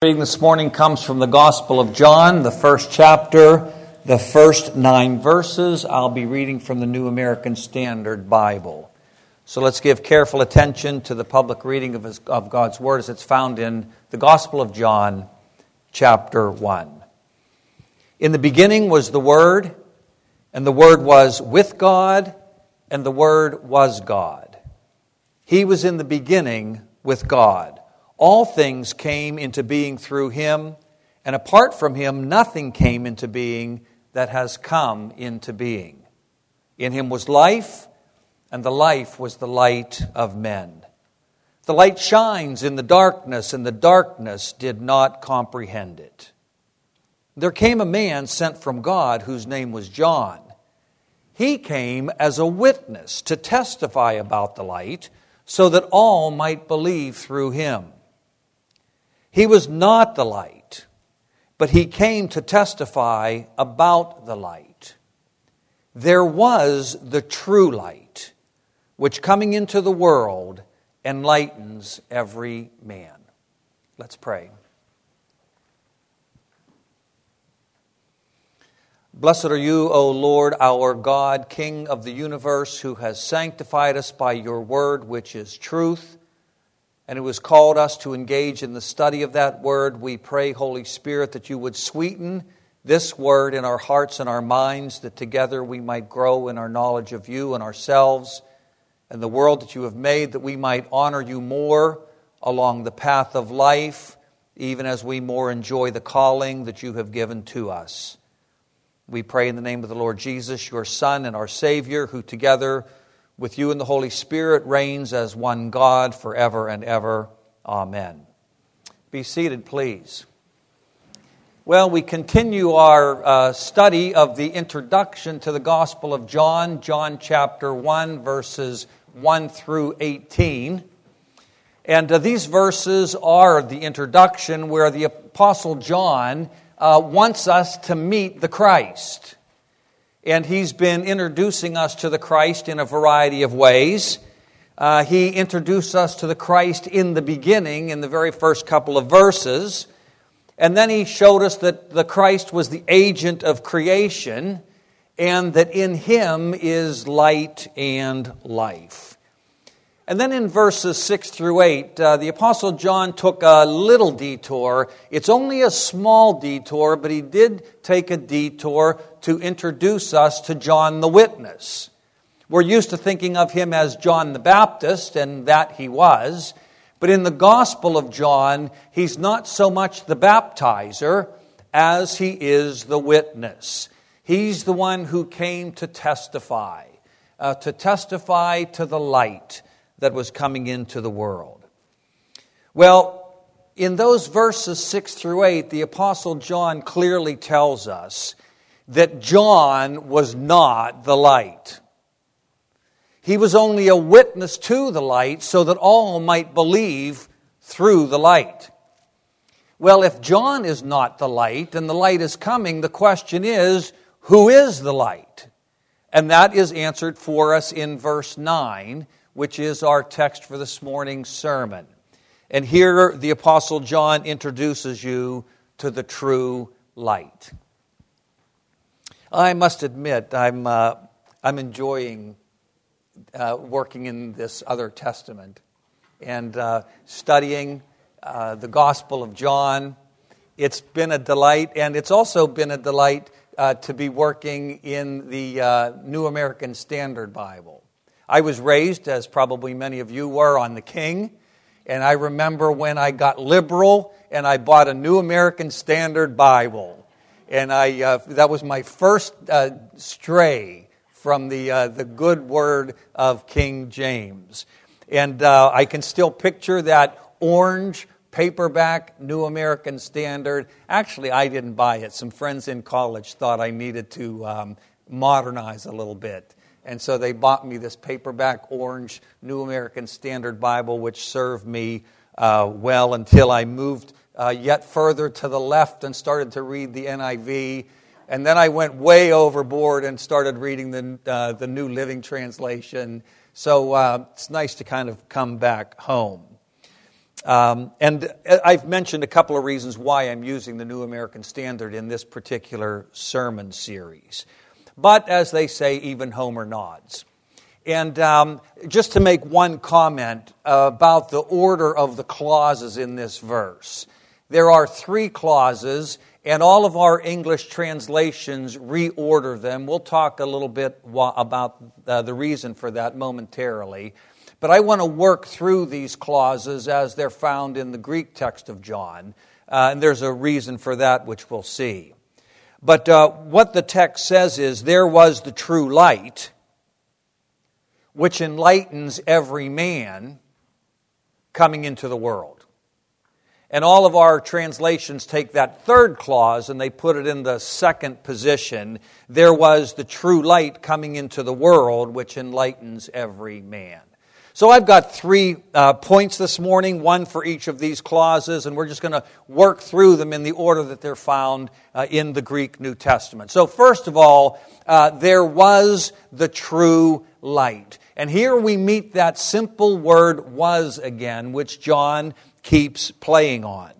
reading this morning comes from the Gospel of John, the first chapter, the first nine verses. I'll be reading from the New American Standard Bible. So let's give careful attention to the public reading of, his, of God's Word as it's found in the Gospel of John, chapter 1. In the beginning was the Word, and the Word was with God, and the Word was God. He was in the beginning with God. All things came into being through him, and apart from him, nothing came into being that has come into being. In him was life, and the life was the light of men. The light shines in the darkness, and the darkness did not comprehend it. There came a man sent from God whose name was John. He came as a witness to testify about the light, so that all might believe through him. He was not the light, but he came to testify about the light. There was the true light, which coming into the world enlightens every man. Let's pray. Blessed are you, O Lord, our God, King of the universe, who has sanctified us by your word, which is truth and who has called us to engage in the study of that word, we pray, Holy Spirit, that you would sweeten this word in our hearts and our minds, that together we might grow in our knowledge of you and ourselves and the world that you have made, that we might honor you more along the path of life, even as we more enjoy the calling that you have given to us. We pray in the name of the Lord Jesus, your Son and our Savior, who together with you and the Holy Spirit reigns as one God forever and ever. Amen. Be seated, please. Well, we continue our uh, study of the introduction to the Gospel of John, John chapter 1, verses 1 through 18. And uh, these verses are the introduction where the Apostle John uh, wants us to meet the Christ and he's been introducing us to the Christ in a variety of ways. Uh, he introduced us to the Christ in the beginning, in the very first couple of verses. And then he showed us that the Christ was the agent of creation and that in him is light and life. And then in verses 6 through 8, uh, the Apostle John took a little detour. It's only a small detour, but he did take a detour to introduce us to John the Witness. We're used to thinking of him as John the Baptist, and that he was. But in the Gospel of John, he's not so much the baptizer as he is the witness. He's the one who came to testify, uh, to testify to the light that was coming into the world. Well, in those verses 6 through 8, the Apostle John clearly tells us that John was not the light. He was only a witness to the light so that all might believe through the light. Well, if John is not the light and the light is coming, the question is who is the light? And that is answered for us in verse 9 which is our text for this morning's sermon. And here the Apostle John introduces you to the true light. I must admit, I'm, uh, I'm enjoying uh, working in this other testament and uh, studying uh, the Gospel of John. It's been a delight, and it's also been a delight uh, to be working in the uh, New American Standard Bible. I was raised, as probably many of you were, on the King. And I remember when I got liberal and I bought a New American Standard Bible. And I, uh, that was my first uh, stray from the, uh, the good word of King James. And uh, I can still picture that orange paperback New American Standard. Actually, I didn't buy it. Some friends in college thought I needed to um, modernize a little bit. And so they bought me this paperback orange New American Standard Bible, which served me uh, well until I moved uh, yet further to the left and started to read the NIV. And then I went way overboard and started reading the, uh, the New Living Translation. So uh, it's nice to kind of come back home. Um, and I've mentioned a couple of reasons why I'm using the New American Standard in this particular sermon series. But as they say, even Homer nods. And um, just to make one comment about the order of the clauses in this verse, there are three clauses, and all of our English translations reorder them. We'll talk a little bit about uh, the reason for that momentarily. But I want to work through these clauses as they're found in the Greek text of John. Uh, and there's a reason for that, which we'll see. But uh, what the text says is there was the true light, which enlightens every man coming into the world. And all of our translations take that third clause and they put it in the second position. There was the true light coming into the world, which enlightens every man. So I've got three uh, points this morning, one for each of these clauses, and we're just going to work through them in the order that they're found uh, in the Greek New Testament. So, first of all, uh, there was the true light. And here we meet that simple word was again, which John keeps playing on.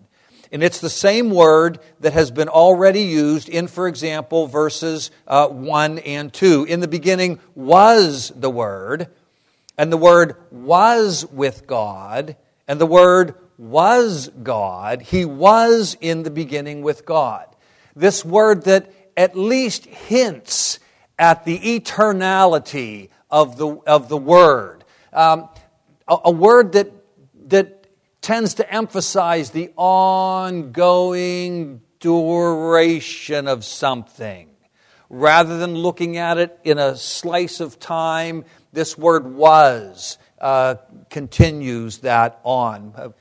And it's the same word that has been already used in, for example, verses uh, 1 and 2. In the beginning was the Word and the Word was with God, and the Word was God. He was in the beginning with God. This word that at least hints at the eternality of the, of the Word. Um, a, a word that, that tends to emphasize the ongoing duration of something rather than looking at it in a slice of time this word was uh, continues that on.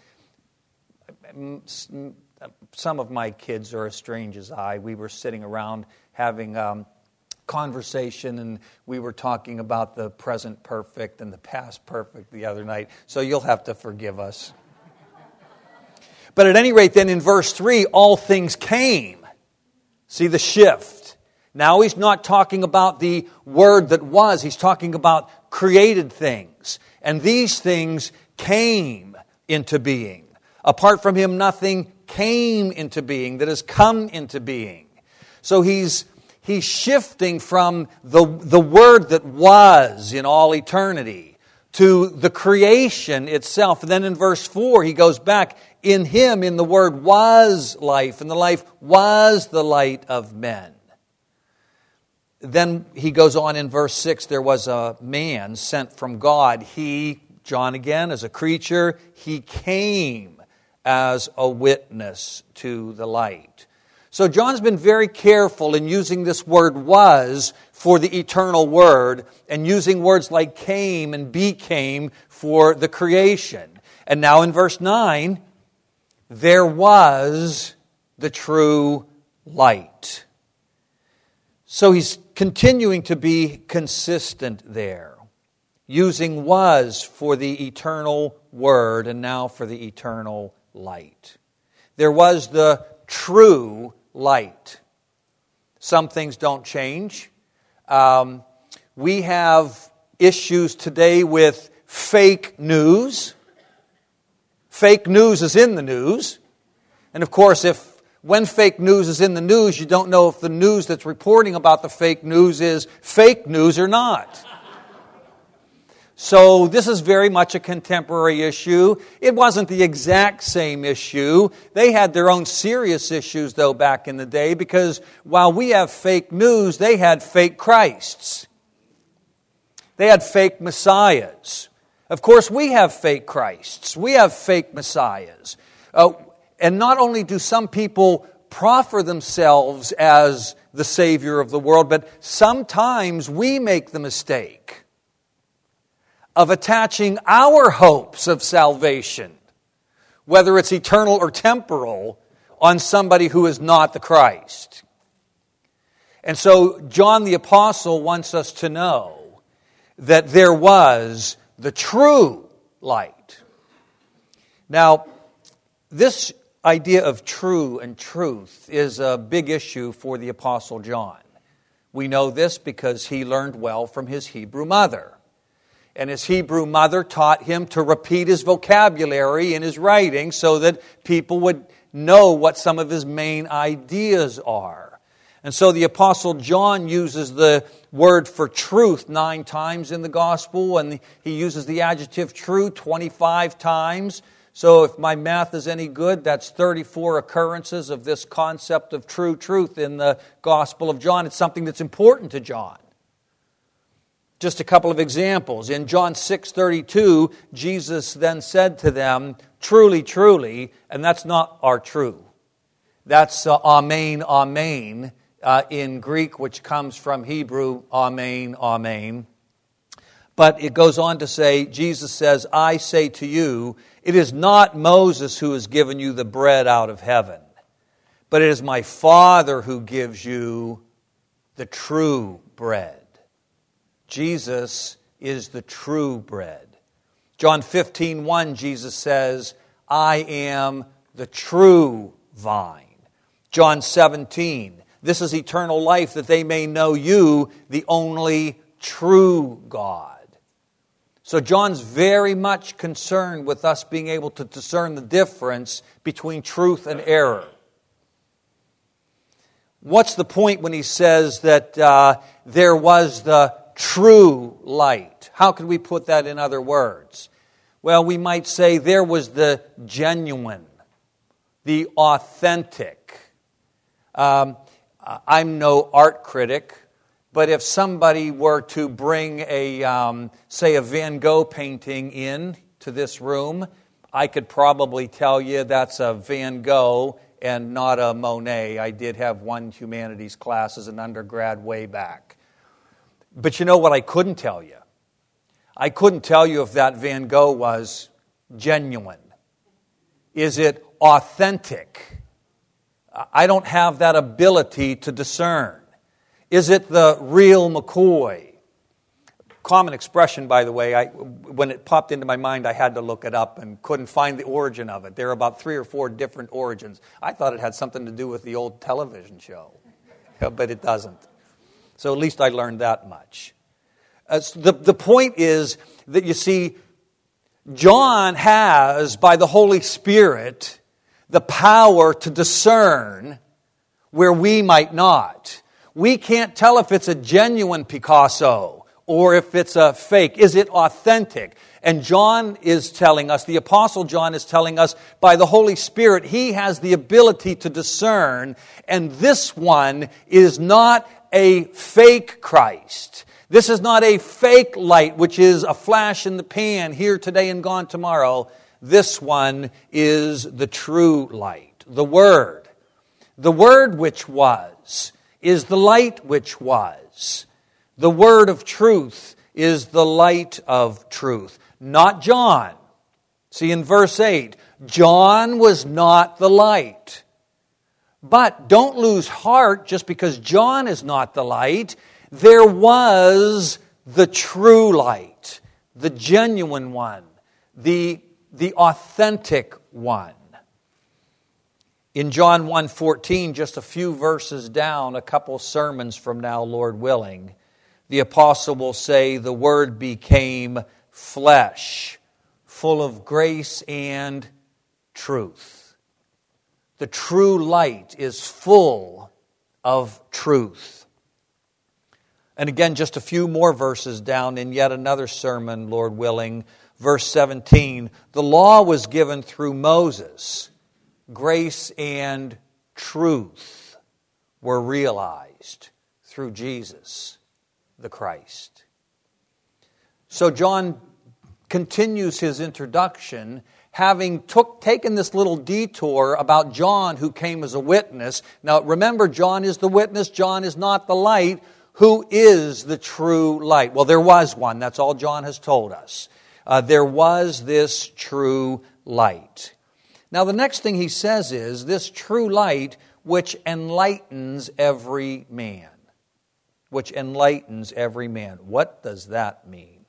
Some of my kids are as strange as I. We were sitting around having um, conversation and we were talking about the present perfect and the past perfect the other night. So you'll have to forgive us. But at any rate, then in verse 3, all things came. See the shift. Now he's not talking about the word that was, he's talking about created things, and these things came into being. Apart from him, nothing came into being that has come into being. So he's, he's shifting from the, the word that was in all eternity to the creation itself. And then in verse 4, he goes back in him, in the word was life, and the life was the light of men then he goes on in verse 6 there was a man sent from God. He, John again, as a creature, he came as a witness to the light. So John's been very careful in using this word was for the eternal word and using words like came and became for the creation. And now in verse 9, there was the true light. So he's continuing to be consistent there, using was for the eternal word and now for the eternal light. There was the true light. Some things don't change. Um, we have issues today with fake news. Fake news is in the news. And of course, if when fake news is in the news, you don't know if the news that's reporting about the fake news is fake news or not. So, this is very much a contemporary issue. It wasn't the exact same issue. They had their own serious issues, though, back in the day, because while we have fake news, they had fake Christs. They had fake messiahs. Of course, we have fake Christs. We have fake messiahs. Uh, and not only do some people proffer themselves as the Savior of the world, but sometimes we make the mistake of attaching our hopes of salvation, whether it's eternal or temporal, on somebody who is not the Christ. And so, John the Apostle wants us to know that there was the true light. Now, this idea of true and truth is a big issue for the Apostle John. We know this because he learned well from his Hebrew mother. and his Hebrew mother taught him to repeat his vocabulary in his writing so that people would know what some of his main ideas are. And so the Apostle John uses the word for truth nine times in the Gospel, and he uses the adjective true 25 times. So if my math is any good, that's 34 occurrences of this concept of true truth in the Gospel of John. It's something that's important to John. Just a couple of examples. In John 6:32, Jesus then said to them, "Truly, truly," and that's not our true. That's uh, amen, amen uh, in Greek, which comes from Hebrew, amen, amen. But it goes on to say, Jesus says, I say to you, it is not Moses who has given you the bread out of heaven, but it is my Father who gives you the true bread. Jesus is the true bread. John 15, 1, Jesus says, I am the true vine. John 17, this is eternal life that they may know you, the only true God. So John's very much concerned with us being able to discern the difference between truth and error. What's the point when he says that uh, there was the true light. How could we put that in other words? Well, we might say there was the genuine, the authentic. Um, I'm no art critic, but if somebody were to bring a, um, say, a Van Gogh painting in to this room, I could probably tell you that's a Van Gogh and not a Monet. I did have one humanities class as an undergrad way back. But you know what I couldn't tell you? I couldn't tell you if that Van Gogh was genuine. Is it authentic? I don't have that ability to discern. Is it the real McCoy? Common expression, by the way. I, when it popped into my mind, I had to look it up and couldn't find the origin of it. There are about three or four different origins. I thought it had something to do with the old television show, but it doesn't. So at least I learned that much. Uh, so the, the point is that you see, John has, by the Holy Spirit, the power to discern where we might not. We can't tell if it's a genuine Picasso or if it's a fake. Is it authentic? And John is telling us, the Apostle John is telling us, by the Holy Spirit, he has the ability to discern, and this one is not a fake Christ. This is not a fake light, which is a flash in the pan, here today and gone tomorrow. This one is the true light, the Word. The Word which was is the light which was. The Word of truth is the light of truth, not John. See in verse 8, John was not the light. But don't lose heart just because John is not the light. There was the true light, the genuine one, the, the authentic one. In John 1:14, just a few verses down, a couple sermons from now, Lord willing, the apostle will say, The Word became flesh, full of grace and truth. The true light is full of truth. And again, just a few more verses down in yet another sermon, Lord willing, verse 17. The law was given through Moses, grace and truth were realized through Jesus, the Christ. So John continues his introduction having took, taken this little detour about John who came as a witness. Now remember, John is the witness, John is not the light. Who is the true light? Well, there was one. That's all John has told us. Uh, there was this true light. Now, the next thing he says is this true light which enlightens every man. Which enlightens every man. What does that mean?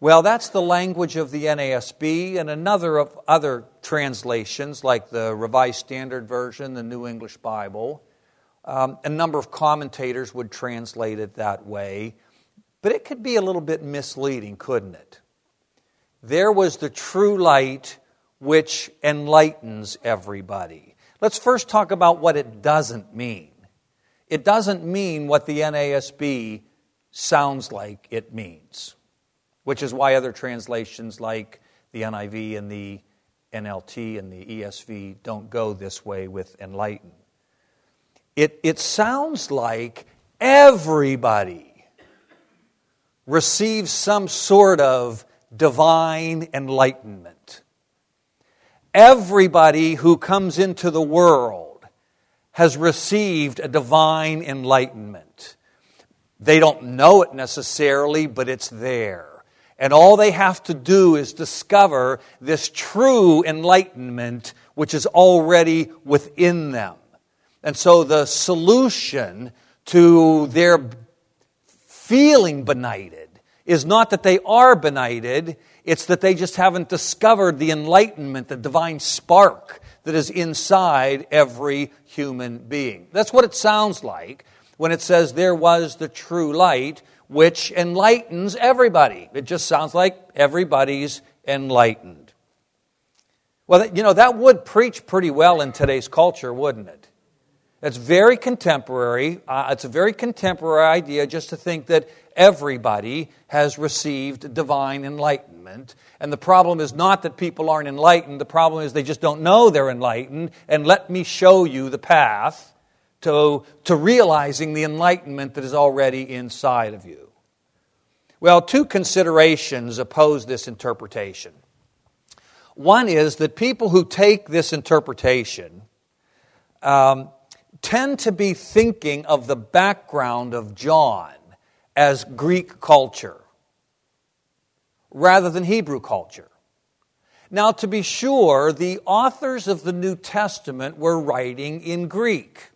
Well, that's the language of the NASB and another of other translations like the Revised Standard Version, the New English Bible. Um, a number of commentators would translate it that way. But it could be a little bit misleading, couldn't it? There was the true light which enlightens everybody. Let's first talk about what it doesn't mean. It doesn't mean what the NASB sounds like it means, which is why other translations like the NIV and the NLT and the ESV don't go this way with enlighten. It, it sounds like everybody receives some sort of divine enlightenment. Everybody who comes into the world has received a divine enlightenment. They don't know it necessarily, but it's there. And all they have to do is discover this true enlightenment which is already within them. And so the solution to their feeling benighted is not that they are benighted, it's that they just haven't discovered the enlightenment, the divine spark that is inside every human being. That's what it sounds like when it says there was the true light which enlightens everybody. It just sounds like everybody's enlightened. Well, you know, that would preach pretty well in today's culture, wouldn't it? It's very contemporary. Uh, it's a very contemporary idea just to think that everybody has received divine enlightenment. And the problem is not that people aren't enlightened, the problem is they just don't know they're enlightened. And let me show you the path to, to realizing the enlightenment that is already inside of you. Well, two considerations oppose this interpretation. One is that people who take this interpretation um, tend to be thinking of the background of John as Greek culture rather than Hebrew culture. Now, to be sure, the authors of the New Testament were writing in Greek.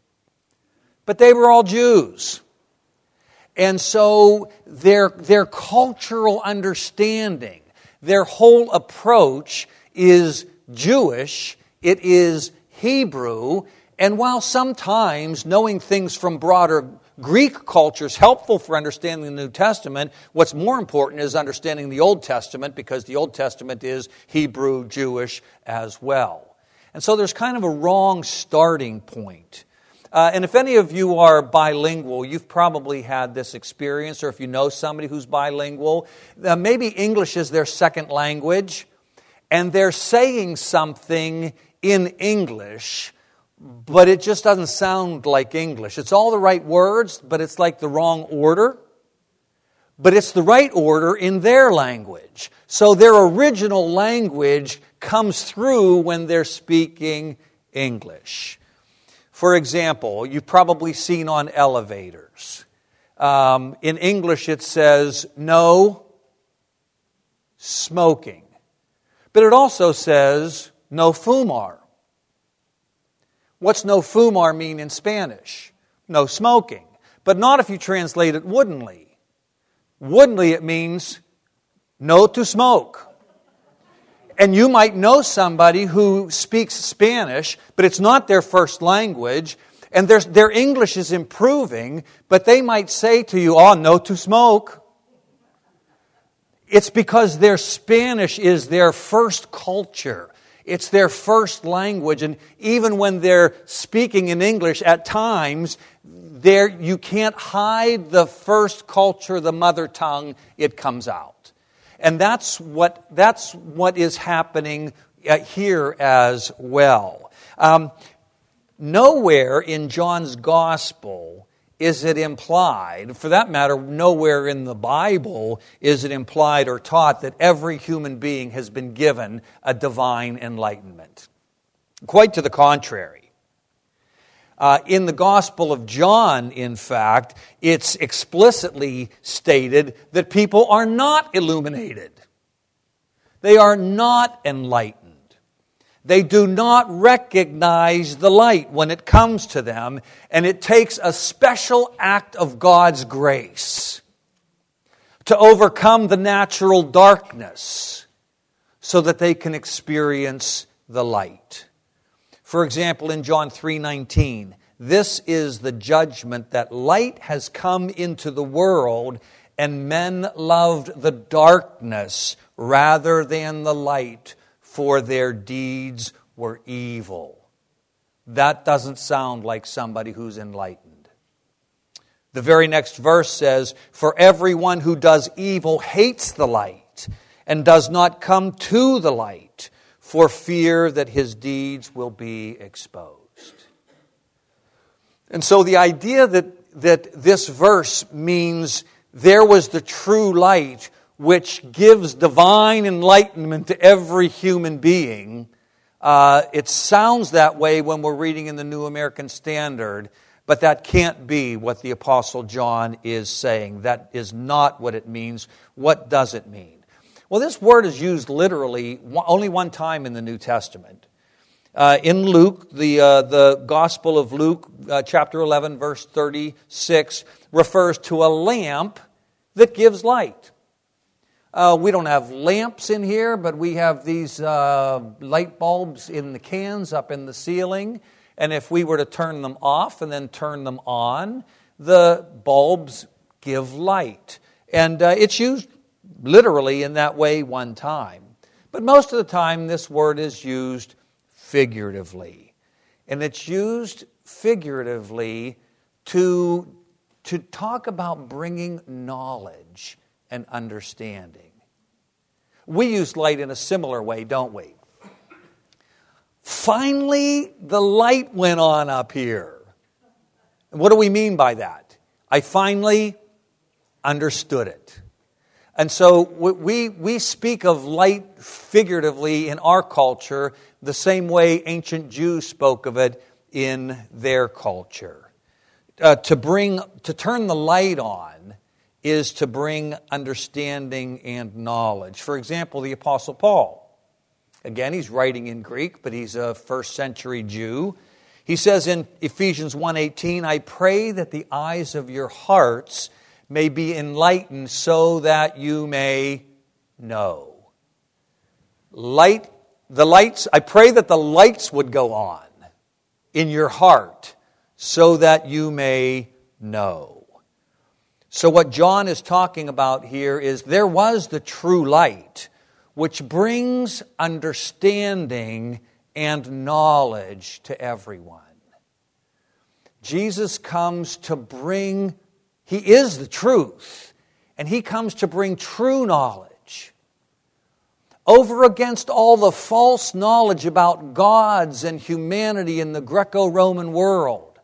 But they were all Jews. And so their, their cultural understanding, their whole approach is Jewish, it is Hebrew, and while sometimes knowing things from broader Greek culture is helpful for understanding the New Testament, what's more important is understanding the Old Testament because the Old Testament is Hebrew, Jewish as well. And so there's kind of a wrong starting point. Uh, and if any of you are bilingual, you've probably had this experience, or if you know somebody who's bilingual, uh, maybe English is their second language, and they're saying something in English, but it just doesn't sound like English. It's all the right words, but it's like the wrong order. But it's the right order in their language. So their original language comes through when they're speaking English. For example, you've probably seen on elevators. Um, in English, it says no smoking. But it also says no fumar. What's no fumar mean in Spanish? No smoking. But not if you translate it woodenly. Woodenly, it means no to smoke. And you might know somebody who speaks Spanish, but it's not their first language, and their, English is improving, but they might say to you, Oh, no to smoke. It's because their Spanish is their first culture. It's their first language, and even when they're speaking in English, at times, there you can't hide the first culture, the mother tongue, it comes out. And that's what, that's what is happening uh, here as well. Um, nowhere in John's gospel is it implied, for that matter, nowhere in the Bible is it implied or taught that every human being has been given a divine enlightenment. Quite to the contrary. Uh, in the Gospel of John, in fact, it's explicitly stated that people are not illuminated. They are not enlightened. They do not recognize the light when it comes to them, and it takes a special act of God's grace to overcome the natural darkness so that they can experience the light. For example, in John 3:19, this is the judgment that light has come into the world and men loved the darkness rather than the light, for their deeds were evil. That doesn't sound like somebody who's enlightened. The very next verse says, For everyone who does evil hates the light and does not come to the light for fear that his deeds will be exposed. And so the idea that, that this verse means there was the true light which gives divine enlightenment to every human being. Uh, it sounds that way when we're reading in the New American Standard, but that can't be what the Apostle John is saying. That is not what it means. What does it mean? Well, this word is used literally only one time in the New Testament. Uh, in Luke, the, uh, the Gospel of Luke, uh, chapter 11, verse 36, refers to a lamp that gives light. Uh, we don't have lamps in here, but we have these uh, light bulbs in the cans up in the ceiling. And if we were to turn them off and then turn them on, the bulbs give light. And uh, it's used literally in that way one time. But most of the time, this word is used figuratively. And it's used figuratively to, to talk about bringing knowledge and understanding. We use light in a similar way, don't we? Finally, the light went on up here. what do we mean by that? I finally understood it. And so we, we speak of light figuratively in our culture the same way ancient Jews spoke of it in their culture. Uh, to bring, to turn the light on is to bring understanding and knowledge. For example, the Apostle Paul. Again, he's writing in Greek, but he's a first century Jew. He says in Ephesians 1:18, "I pray that the eyes of your hearts may be enlightened so that you may know." Light the lights I pray that the lights would go on in your heart so that you may know. So, what John is talking about here is there was the true light, which brings understanding and knowledge to everyone. Jesus comes to bring, He is the truth, and He comes to bring true knowledge. Over against all the false knowledge about gods and humanity in the Greco Roman world,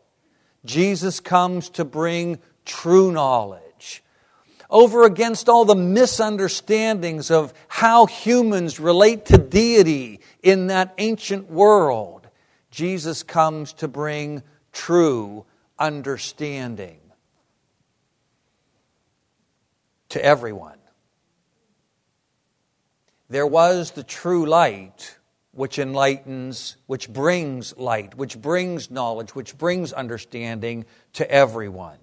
Jesus comes to bring true knowledge. Over against all the misunderstandings of how humans relate to deity in that ancient world, Jesus comes to bring true understanding to everyone. There was the true light which enlightens, which brings light, which brings knowledge, which brings understanding to everyone.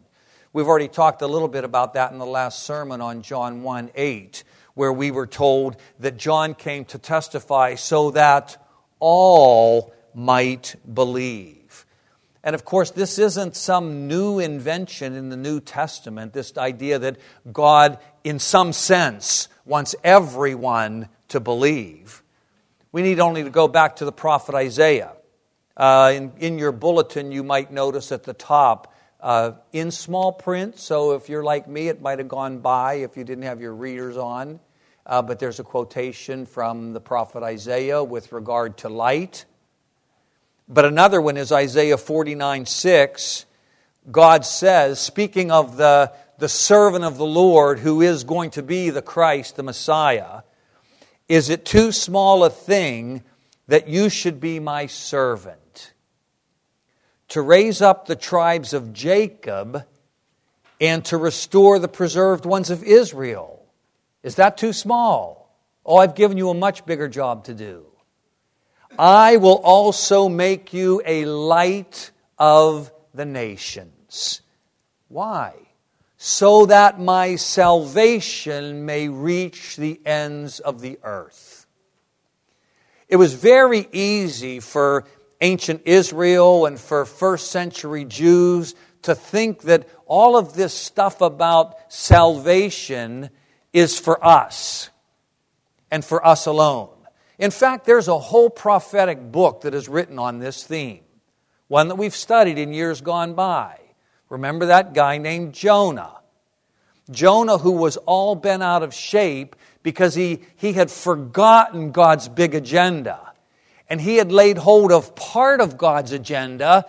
We've already talked a little bit about that in the last sermon on John 1 8, where we were told that John came to testify so that all might believe. And of course, this isn't some new invention in the New Testament, this idea that God, in some sense, wants everyone to believe. We need only to go back to the prophet Isaiah. Uh, in, in your bulletin, you might notice at the top uh, in small print, so if you're like me, it might have gone by if you didn't have your readers on. Uh, but there's a quotation from the prophet Isaiah with regard to light. But another one is Isaiah 49 6. God says, speaking of the, the servant of the Lord who is going to be the Christ, the Messiah, is it too small a thing that you should be my servant? To raise up the tribes of Jacob and to restore the preserved ones of Israel. Is that too small? Oh, I've given you a much bigger job to do. I will also make you a light of the nations. Why? So that my salvation may reach the ends of the earth. It was very easy for ancient Israel and for first century Jews to think that all of this stuff about salvation is for us and for us alone. In fact, there's a whole prophetic book that is written on this theme, one that we've studied in years gone by. Remember that guy named Jonah? Jonah, who was all bent out of shape because he, he had forgotten God's big agenda. And he had laid hold of part of God's agenda,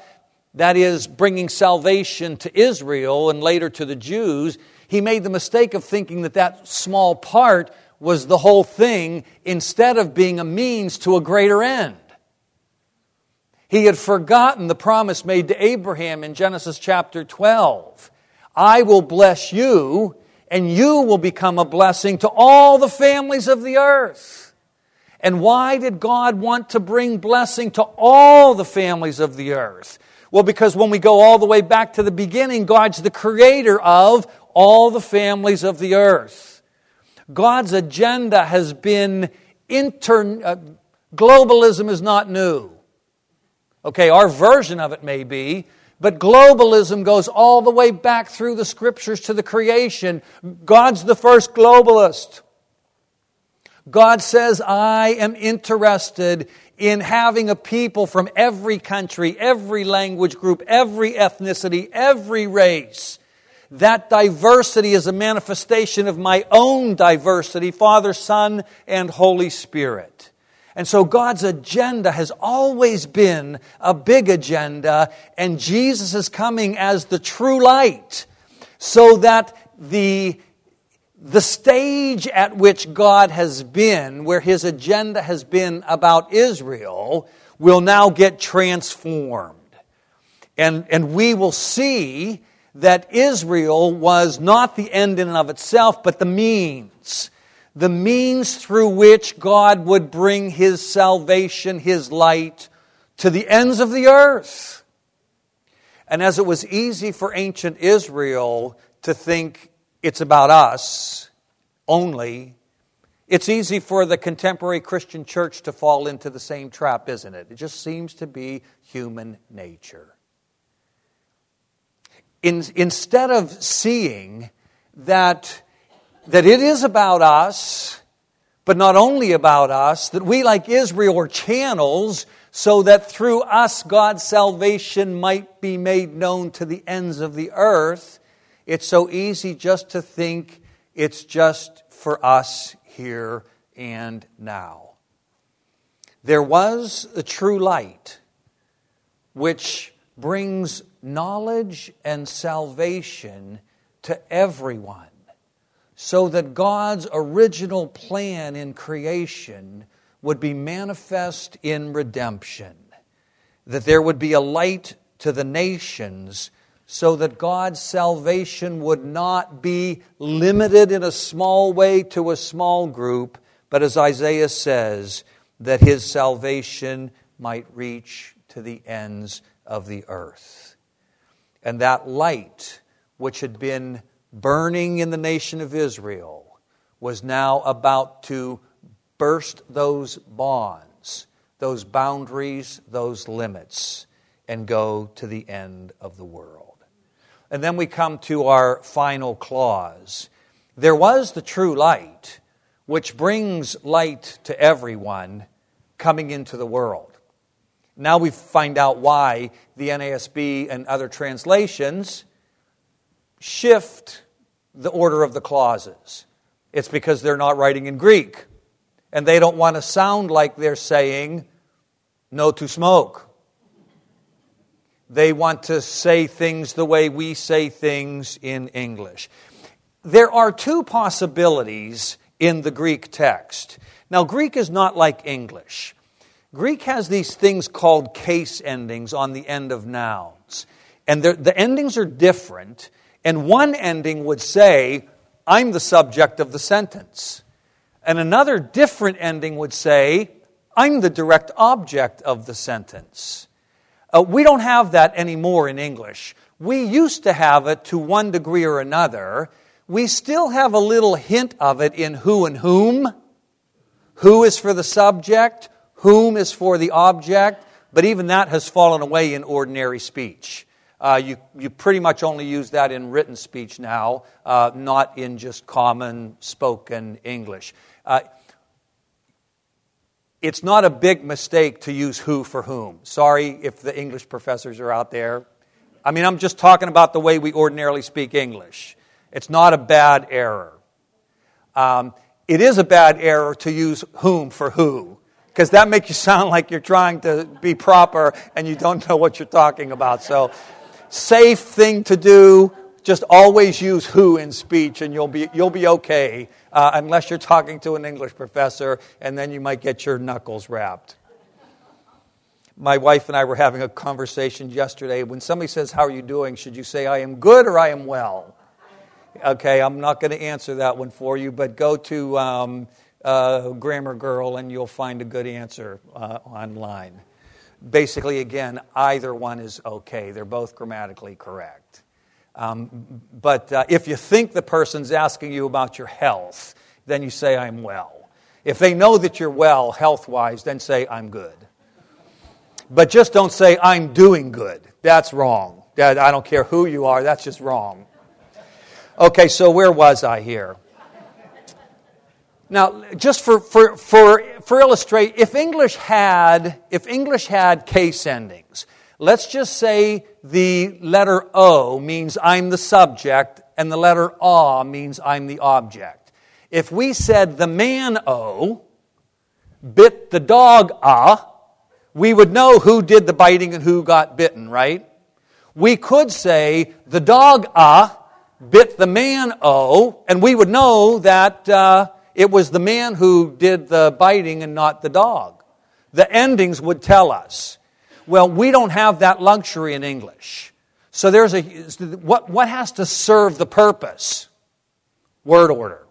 that is, bringing salvation to Israel and later to the Jews. He made the mistake of thinking that that small part was the whole thing instead of being a means to a greater end. He had forgotten the promise made to Abraham in Genesis chapter 12 I will bless you, and you will become a blessing to all the families of the earth. And why did God want to bring blessing to all the families of the earth? Well, because when we go all the way back to the beginning, God's the creator of all the families of the earth. God's agenda has been inter. Uh, globalism is not new. Okay, our version of it may be, but globalism goes all the way back through the scriptures to the creation. God's the first globalist. God says, I am interested in having a people from every country, every language group, every ethnicity, every race that diversity is a manifestation of my own diversity Father, Son, and Holy Spirit. And so God's agenda has always been a big agenda, and Jesus is coming as the true light so that the the stage at which God has been, where his agenda has been about Israel, will now get transformed. And, and we will see that Israel was not the end in and of itself, but the means. The means through which God would bring His salvation, His light, to the ends of the earth. And as it was easy for ancient Israel to think it's about us only, it's easy for the contemporary Christian church to fall into the same trap, isn't it? It just seems to be human nature in, instead of seeing that, that it is about us, but not only about us, that we, like Israel, are channels so that through us God's salvation might be made known to the ends of the earth, it's so easy just to think it's just for us here and now. There was a true light which brings knowledge and salvation to everyone, so that God's original plan in creation would be manifest in redemption, that there would be a light to the nations, so that God's salvation would not be limited in a small way to a small group, but as Isaiah says, that his salvation might reach to the ends of the earth. And that light, which had been burning in the nation of Israel, was now about to burst those bonds, those boundaries, those limits, and go to the end of the world. And then we come to our final clause. There was the true light, which brings light to everyone coming into the world. Now we find out why the NASB and other translations shift the order of the clauses. It's because they're not writing in Greek. And they don't want to sound like they're saying no to smoke. They want to say things the way we say things in English. There are two possibilities in the Greek text. Now, Greek is not like English. Greek has these things called case endings on the end of nouns. And the endings are different. And one ending would say, I'm the subject of the sentence. And another different ending would say, I'm the direct object of the sentence. Uh, we don't have that anymore in English. We used to have it to one degree or another. We still have a little hint of it in who and whom. Who is for the subject? Whom is for the object, but even that has fallen away in ordinary speech. Uh, you, you pretty much only use that in written speech now, uh, not in just common spoken English. Uh, it's not a big mistake to use who for whom. Sorry if the English professors are out there. I mean, I'm just talking about the way we ordinarily speak English. It's not a bad error. Um, it is a bad error to use whom for who, because that makes you sound like you're trying to be proper and you don't know what you're talking about. So, safe thing to do, just always use who in speech and you'll be, you'll be okay, uh, unless you're talking to an English professor, and then you might get your knuckles rapped. My wife and I were having a conversation yesterday. When somebody says, How are you doing? should you say, I am good or I am well? Okay, I'm not going to answer that one for you, but go to um, uh, Grammar Girl and you'll find a good answer uh, online. Basically, again, either one is okay. They're both grammatically correct. Um, but uh, if you think the person's asking you about your health, then you say, I'm well. If they know that you're well health wise, then say, I'm good. But just don't say, I'm doing good. That's wrong. I don't care who you are, that's just wrong. Okay, so where was I here? Now, just for, for, for, for illustrate, if English had, if English had case endings, let's just say the letter O means I'm the subject and the letter A means I'm the object. If we said the man O bit the dog A, we would know who did the biting and who got bitten, right? We could say the dog A bit the man O, and we would know that uh, it was the man who did the biting and not the dog. The endings would tell us. Well, we don't have that luxury in English. So there's a what, what has to serve the purpose? Word order.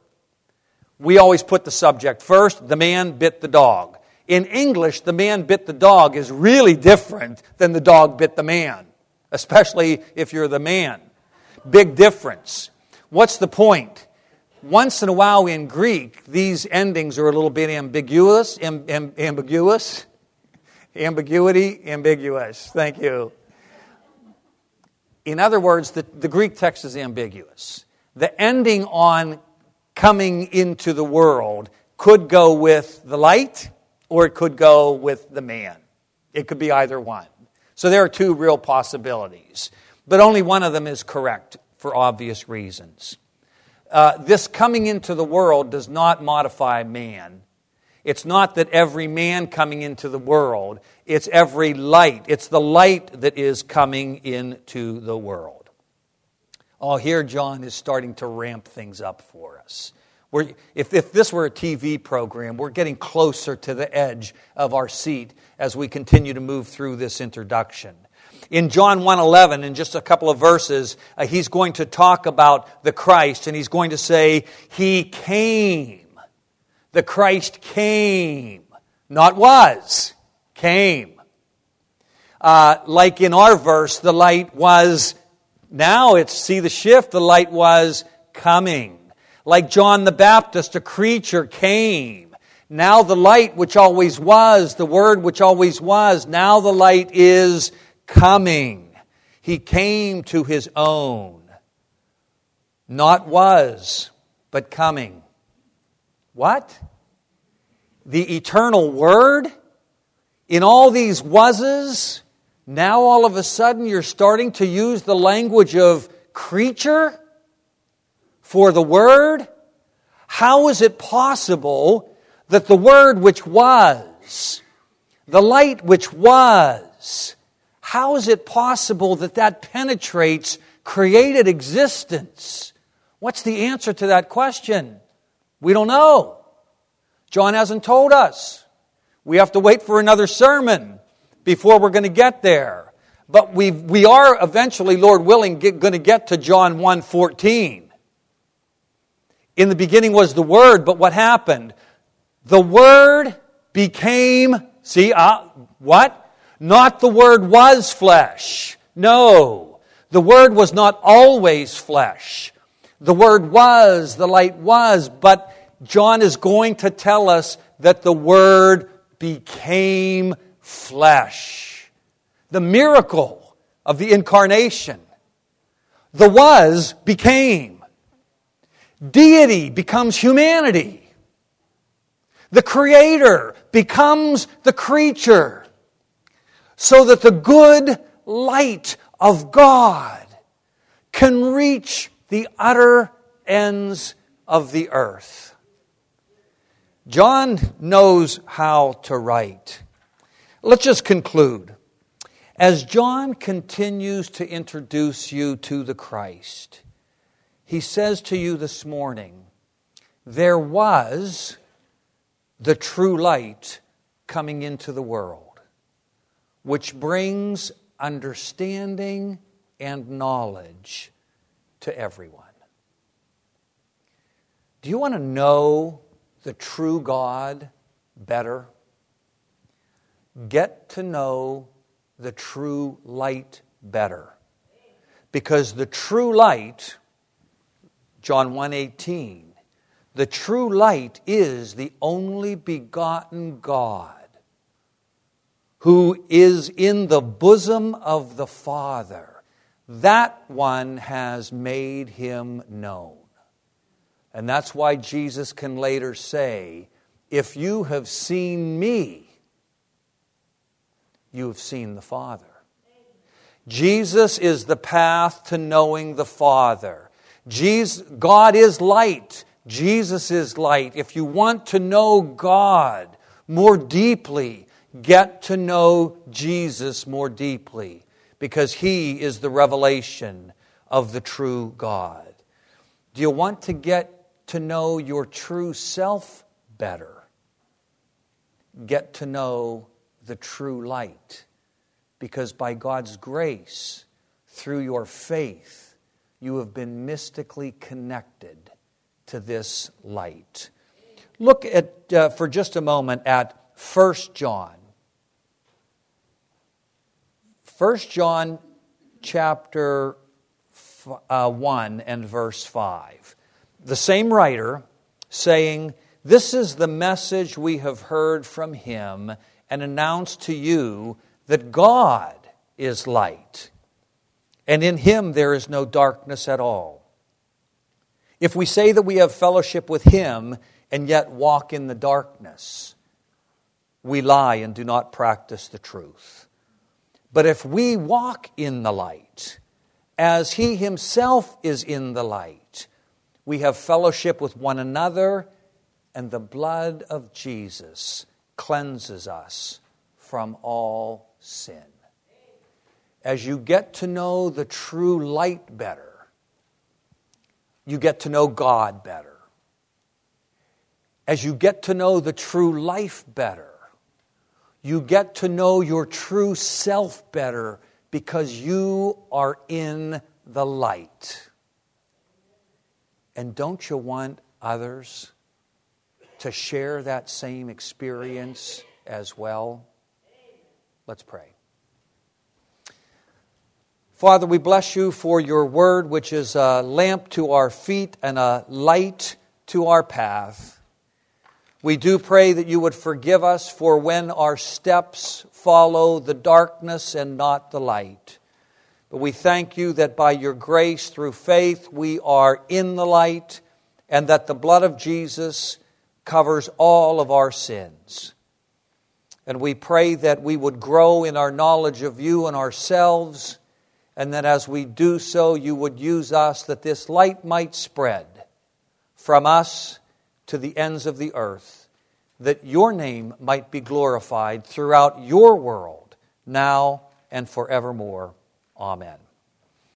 We always put the subject first. The man bit the dog. In English, the man bit the dog is really different than the dog bit the man, especially if you're the man. Big difference. What's the point? Once in a while in Greek, these endings are a little bit ambiguous. Am, am, ambiguous? Ambiguity, ambiguous. Thank you. In other words, the, the Greek text is ambiguous. The ending on coming into the world could go with the light or it could go with the man. It could be either one. So there are two real possibilities but only one of them is correct for obvious reasons. Uh, this coming into the world does not modify man. It's not that every man coming into the world, it's every light. It's the light that is coming into the world. Oh, here John is starting to ramp things up for us. We're, if, if this were a TV program, we're getting closer to the edge of our seat as we continue to move through this introduction. In John 1:11 in just a couple of verses, uh, he's going to talk about the Christ and he's going to say he came. The Christ came, not was, came. Uh, like in our verse, the light was now it's see the shift, the light was coming. Like John the Baptist, a creature came. Now the light which always was, the word which always was, now the light is coming. He came to his own. Not was, but coming. What? The eternal Word? In all these wases, now all of a sudden you're starting to use the language of creature for the Word? How is it possible that the Word which was, the light which was, how is it possible that that penetrates created existence? What's the answer to that question? We don't know. John hasn't told us. We have to wait for another sermon before we're going to get there. But we, we are eventually, Lord willing, going to get to John 1.14. In the beginning was the Word, but what happened? The Word became, see, uh, what? Not the Word was flesh. No. The Word was not always flesh. The Word was, the light was, but John is going to tell us that the Word became flesh. The miracle of the incarnation. The was became. Deity becomes humanity. The creator becomes the creature. So that the good light of God can reach the utter ends of the earth. John knows how to write. Let's just conclude. As John continues to introduce you to the Christ, he says to you this morning, There was the true light coming into the world, which brings understanding and knowledge to everyone. Do you want to know the true God better? Get to know the true light better. Because the true light, John 1:18, the true light is the only begotten God who is in the bosom of the Father. That one has made him known. And that's why Jesus can later say, If you have seen me, you have seen the Father. Jesus is the path to knowing the Father. Jesus, God is light. Jesus is light. If you want to know God more deeply, get to know Jesus more deeply because He is the revelation of the true God. Do you want to get to know your true self better. Get to know the true light. Because by God's grace, through your faith, you have been mystically connected to this light. Look at, uh, for just a moment at 1 John. 1 John chapter uh, 1 and verse 5 the same writer saying, This is the message we have heard from him and announced to you that God is light, and in him there is no darkness at all. If we say that we have fellowship with him and yet walk in the darkness, we lie and do not practice the truth. But if we walk in the light, as he himself is in the light, we have fellowship with one another, and the blood of Jesus cleanses us from all sin. As you get to know the true light better, you get to know God better. As you get to know the true life better, you get to know your true self better because you are in the light. And don't you want others to share that same experience as well? Let's pray. Father, we bless you for your word, which is a lamp to our feet and a light to our path. We do pray that you would forgive us for when our steps follow the darkness and not the light. But we thank you that by your grace through faith we are in the light and that the blood of Jesus covers all of our sins. And we pray that we would grow in our knowledge of you and ourselves, and that as we do so, you would use us that this light might spread from us to the ends of the earth, that your name might be glorified throughout your world, now and forevermore. Amen.